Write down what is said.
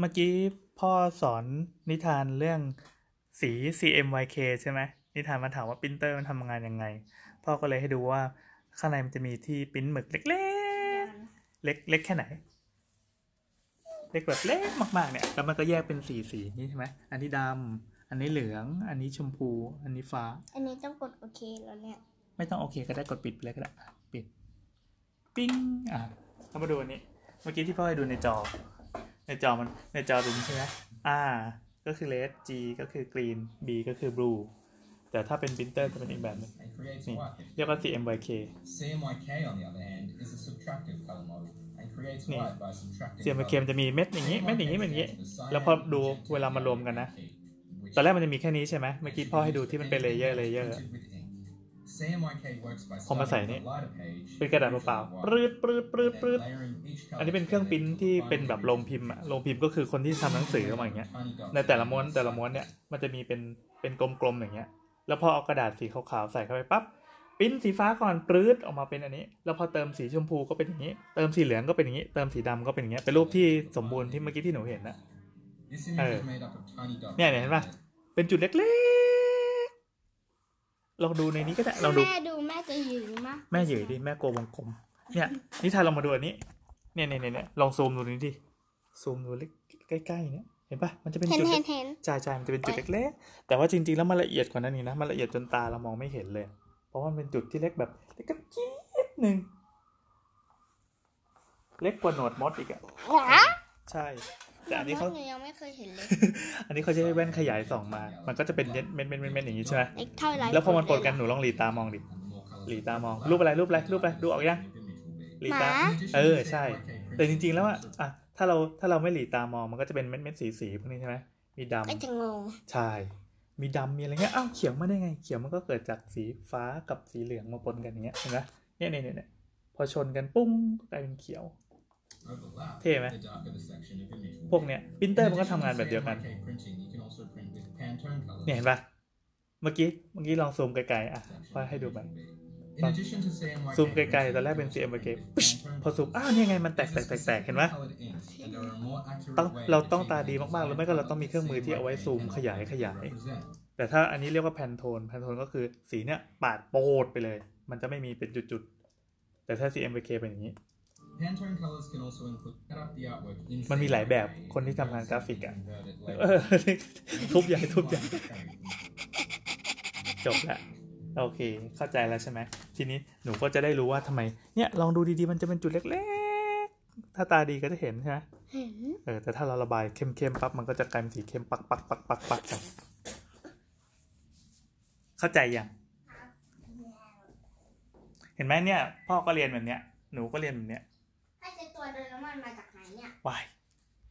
เมื่อกี้พ่อสอนนิทานเรื่องสี CMYK ใช่ไหมนิทานมันถามว่าปรินเตอร์มันทำงานยังไง พ่อก็เลยให้ดูว่าข้างในมันจะมีที่ปริ้นหมึกเล็กๆ เล็กเล็กแค่ไหน เล็กแบบเล็กมากๆเนี่ย แล้วมันก็แยกเป็นสีสีนี่ใช่ไหม อันนี้ดำ อันนี้เหลือง อันนี้ชมพู อันนี้ฟ้า อันนี้ต้องกดโอเคแล้วเนี่ย ไม่ต้องโอเคก็ได้กดปิดไปเลยก็ได้อะปิด ปิ้ง อะเรามาดูอันนี้ เมื่อกี้ที่พ่อให้ดูในจอ ในจอมันในจอดูใช่ไหม R ก็คือ red G ก็คือ green B ก็คือ blue แต่ถ้าเป็นปรินเตอร์จะเป็นอีกแบบหนึง and creates นี่ white. เรียกว่า CMYK CMYK, on the other hand, is a subtractive color model and creates Nee. white by subtracting. CMYK color. มันจะมีเม็ดอย่างนี้เม็ดอย่างนี้เม็ดอย่างนี้ CMYK stands for แล้วพอ cyan, ดู magenta, เวลามารวมกันนะ yellow, and pink, ตอนแรก which มันจะมีแค่นี้ใช่ไหมเมื่อกี้พ่อให้ดูที่มันเป็นเลเยอร์เลเยอร์ printed with ink. CMYK works by พอมาใส่ starting นี่ with a lighter page, เป็นกระดาษเปล่า usually ๆ white, ปรืดปรืดปรืด then ปรืด layering each color อันนี้เป็นเครื่องปริ้น together ที่ to เป็นแบบ finally โรงพิมพ์อะโรงพิมพ์ก็คือคนที่ทำหนังสือออกมาอย่างเงี้ย tiny dots ในแต่ละม้วนแต่ละม้วนเนี่ยมันจะมีเป็นเป็นกลมๆอย่างเงี้ย แล้วพอเอากระดาษสีขาวๆใส่เข้าไปปั๊บปริ้นสีฟ้าก่อนปรื๊ดออกมาเป็นอันนี้ แล้วพอเติมสีชมพูก็เป็นอย่างนี้ เติมสีเหลืองก็เป็นอย่างนี้ เติมสีดำก็เป็นอย่างเงี้ยเป็นรูปที่สมบูรณ์ที่เมื่อกี้ที่หนูเห็นนะ This image is made up of tiny dots. เนี่ยเนี่ยเห็นปะเป็นจุดเล็กๆ ลองดูในนี้ก็ได้ลองดู แม่ดูแม่จะยืนมะแม่เหยื่อดิแม่โกวงกลม เนี่ยนิทานลองมาดูอันนี้ เนี่ยเนี่ยเนี่ยเนี่ยลองซูมดูนี่ดิซูมดูเล็กใกล้ๆเนี่ยเห็นปะมันจะเป็นเห็นจุดเห็เล็นกเห็นใช่ใช่มันจะเป็นจุดเล็กๆแต่ว่าจริงๆแล้วมันละเอียดกว่านั้นนี่นะมันละเอียดจนตาเรามองไม่เห็นเลย เพราะว่ามันเป็นจุดที่เล็กแบบเล็กกระจิ๊ดหนึ่งเล็กกว่าหนวดมดอีกอะหรอใช่ แต่อันนี้เขาหนูยังไม่เคยเห็นเลย อันนี้เขาใช้แว่นขยายส่องมา มันก็จะเป็นเม็ดเม็ดเม็ดเม็ดเม็ดอย่างนี้ใช่ไหมเล็กเท่าไรแล้วพอมันปนกันหนูลองหลีตามองดิหลีตามองรูปอะไรรูปอะไรรูปอะไรดูออกยังหลีตา เออใช่ แต่จริงๆแล้วอะอะถ้าเราถ้าเราไม่หลีตามองมันก็จะเป็นเม็ดเม็ดสีสีๆพวกนี้ใช่ไหมมีดำก็จะงงใช่มีดำมีอะไรเงี้ยอ้าวเขียวมาได้ไง เขียวมันก็เกิดจากสีฟ้ากับสีเหลืองมาปนกันอย่างเงี้ยเห็นไหมเนี่ยเนี่ยเนี่ยเนี่ยพอชนกันปุ้งก็กลายเป็นเขียว เท่ไหมพวกเนี้ยปรินเตอร์มันก็ทำงานแบบเดียวกัน เนี่ยเห็นปะเมื่อกี้เมื่อกี้ลองซูมไกลๆอะพ่อให้ดูไปซูมไกลๆตอนแรกเป็น CMYK ปึ๊ชพอซูมอ้าวนี่ไงมันแตกแตกแตกแตกเห็นปะต้องเราต้องตาดีมากๆหรือไม่ก็เราต้องมีเครื่องมือที่เอาไว้ซูมขยายขยาย แต่ถ้าอันนี้เรียกว่า Pantone Pantone ก็คือสีเนี้ยปาดโปดไปเลย มันจะไม่มีเป็นจุดๆแต่ถ้า CMYK เป็นอย่างนี้ มันมีหลายแบบคนที่ทำงานกราฟิกอะเออทุบใหญ่ทุบใหญ่จบละโอเค เข้าใจแล้วใช่ไหมทีนี้หนูก็จะได้รู้ว่าทำไม เนี่ยลองดูดีๆมันจะเป็นจุดเล็กๆ ถ้าตาดีก็จะเห็นใช่ไหมเห็นเออแต่ถ้าเราระบายเข้มๆปั๊บมันก็จะกลายเป็นสีเข้มปักปักปักปักปักกันเข้าใจยังเห็นไหมเนี่ย พ่อก็เรียนแบบเนี้ยหนูก็เรียนแบบเนี้ย ถ้าจะตัวเดินแล้วมันมาจากไหนเนี่ย วาย